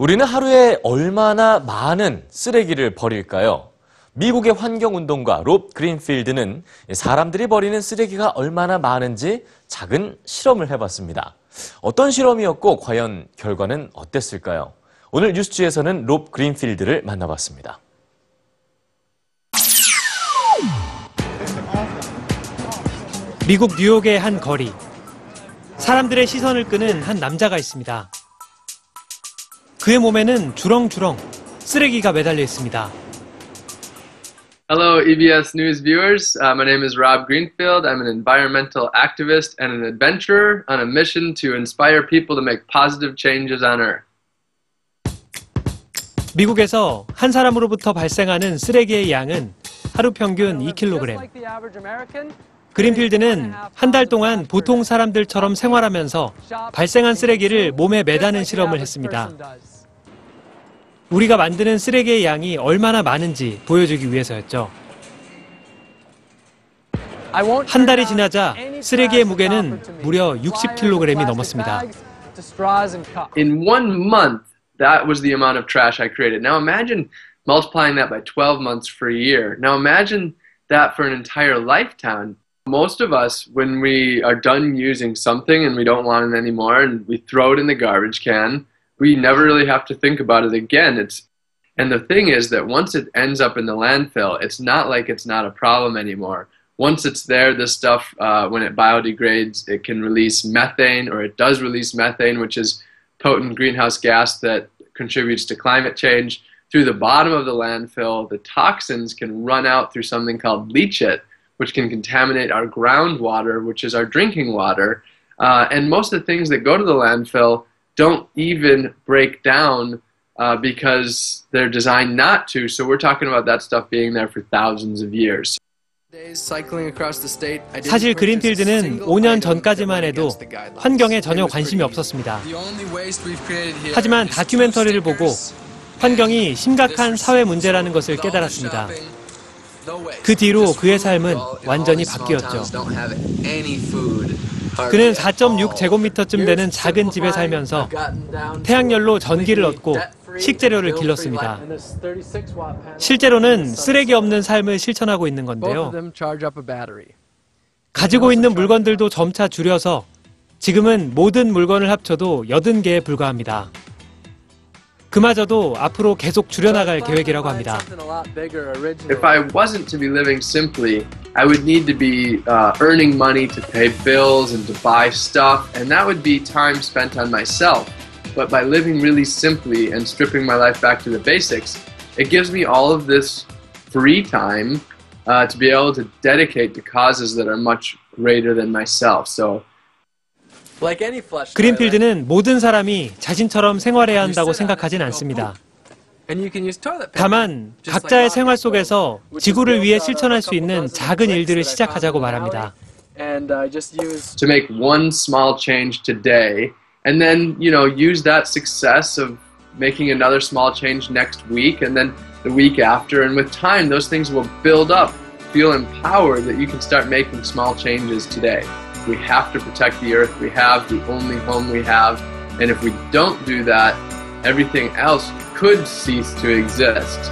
우리는 하루에 얼마나 많은 쓰레기를 버릴까요? 미국의 환경운동가 롭 그린필드는 사람들이 버리는 쓰레기가 얼마나 많은지 작은 실험을 해봤습니다. 어떤 실험이었고 과연 결과는 어땠을까요? 오늘 뉴스지에서는 롭 그린필드를 만나봤습니다. 미국 뉴욕의 한 거리. 사람들의 시선을 끄는 한 남자가 있습니다. 그의 몸에는 주렁주렁 쓰레기가 매달려 있습니다. Hello, EBS News viewers. Uh, my name is Rob Greenfield. I'm an environmental activist and an adventurer on a mission to inspire people to make positive changes on Earth. 미국에서 한 사람으로부터 발생하는 쓰레기의 양은 하루 평균 2kg. 그린필드는 한 달 동안 보통 사람들처럼 생활하면서 발생한 쓰레기를 몸에 매다는 실험을 했습니다. 우리가 만드는 쓰레기의 양이 얼마나 많은지 보여주기 위해서였죠. 한 달이 지나자 쓰레기의 무게는 무려 60kg이 넘었습니다. In one month, that was the amount of trash I created. Now imagine multiplying that by 12 months for a year. Now imagine that for an entire lifetime. Most of us, when we are done using something and we don't want it anymore and we throw it in the garbage can, we never really have to think about it again. It's and the thing is that once it ends up in the landfill, it's not like it's not a problem anymore. Once it's there, this stuff, uh, when it biodegrades, it can release methane, or it does release methane, which is potent greenhouse gas that contributes to climate change. Through the bottom of the landfill, the toxins can run out through something called leachate, which can contaminate our groundwater, which is our drinking water. Uh, and most of the things that go to the landfill don't even break down uh, because they're designed not to. So we're talking about that stuff being there for thousands of years. 사실 그린필드는 5년 전까지만 해도 환경에 전혀 관심이 없었습니다. 하지만 다큐멘터리를 보고 환경이 심각한 사회 문제라는 것을 깨달았습니다. 그 뒤로 그의 삶은 완전히 바뀌었죠. 그는 4.6 제곱미터쯤 되는 작은 집에 살면서 태양열로 전기를 얻고 식재료를 길렀습니다. 실제로는 쓰레기 없는 삶을 실천하고 있는 건데요. 가지고 있는 물건들도 점차 줄여서 지금은 모든 물건을 합쳐도 80개에 불과합니다. 그마저도 앞으로 계속 줄여나갈 계획이라고 합니다. If I wasn't to be living simply, I would need to be uh, earning money to pay bills and to buy stuff, and that would be time spent on myself. But by living really simply and stripping my life back to the basics, it gives me all of this free time uh, to be able to dedicate to causes that are much greater than myself. So 그린필드는 모든 사람이 자신처럼 생활해야 한다고 생각하진 않습니다. 다만 각자의 생활 속에서 지구를 위해 실천할 수 있는 작은 일들을 시작하자고 말합니다. to make one small change today and then you know use that success of making another small change next week and then the week after and with time those things will build up feel empowered that you can start making small changes today we have to protect the earth. We have the only home we have. And if we don't do that everything else could cease to exist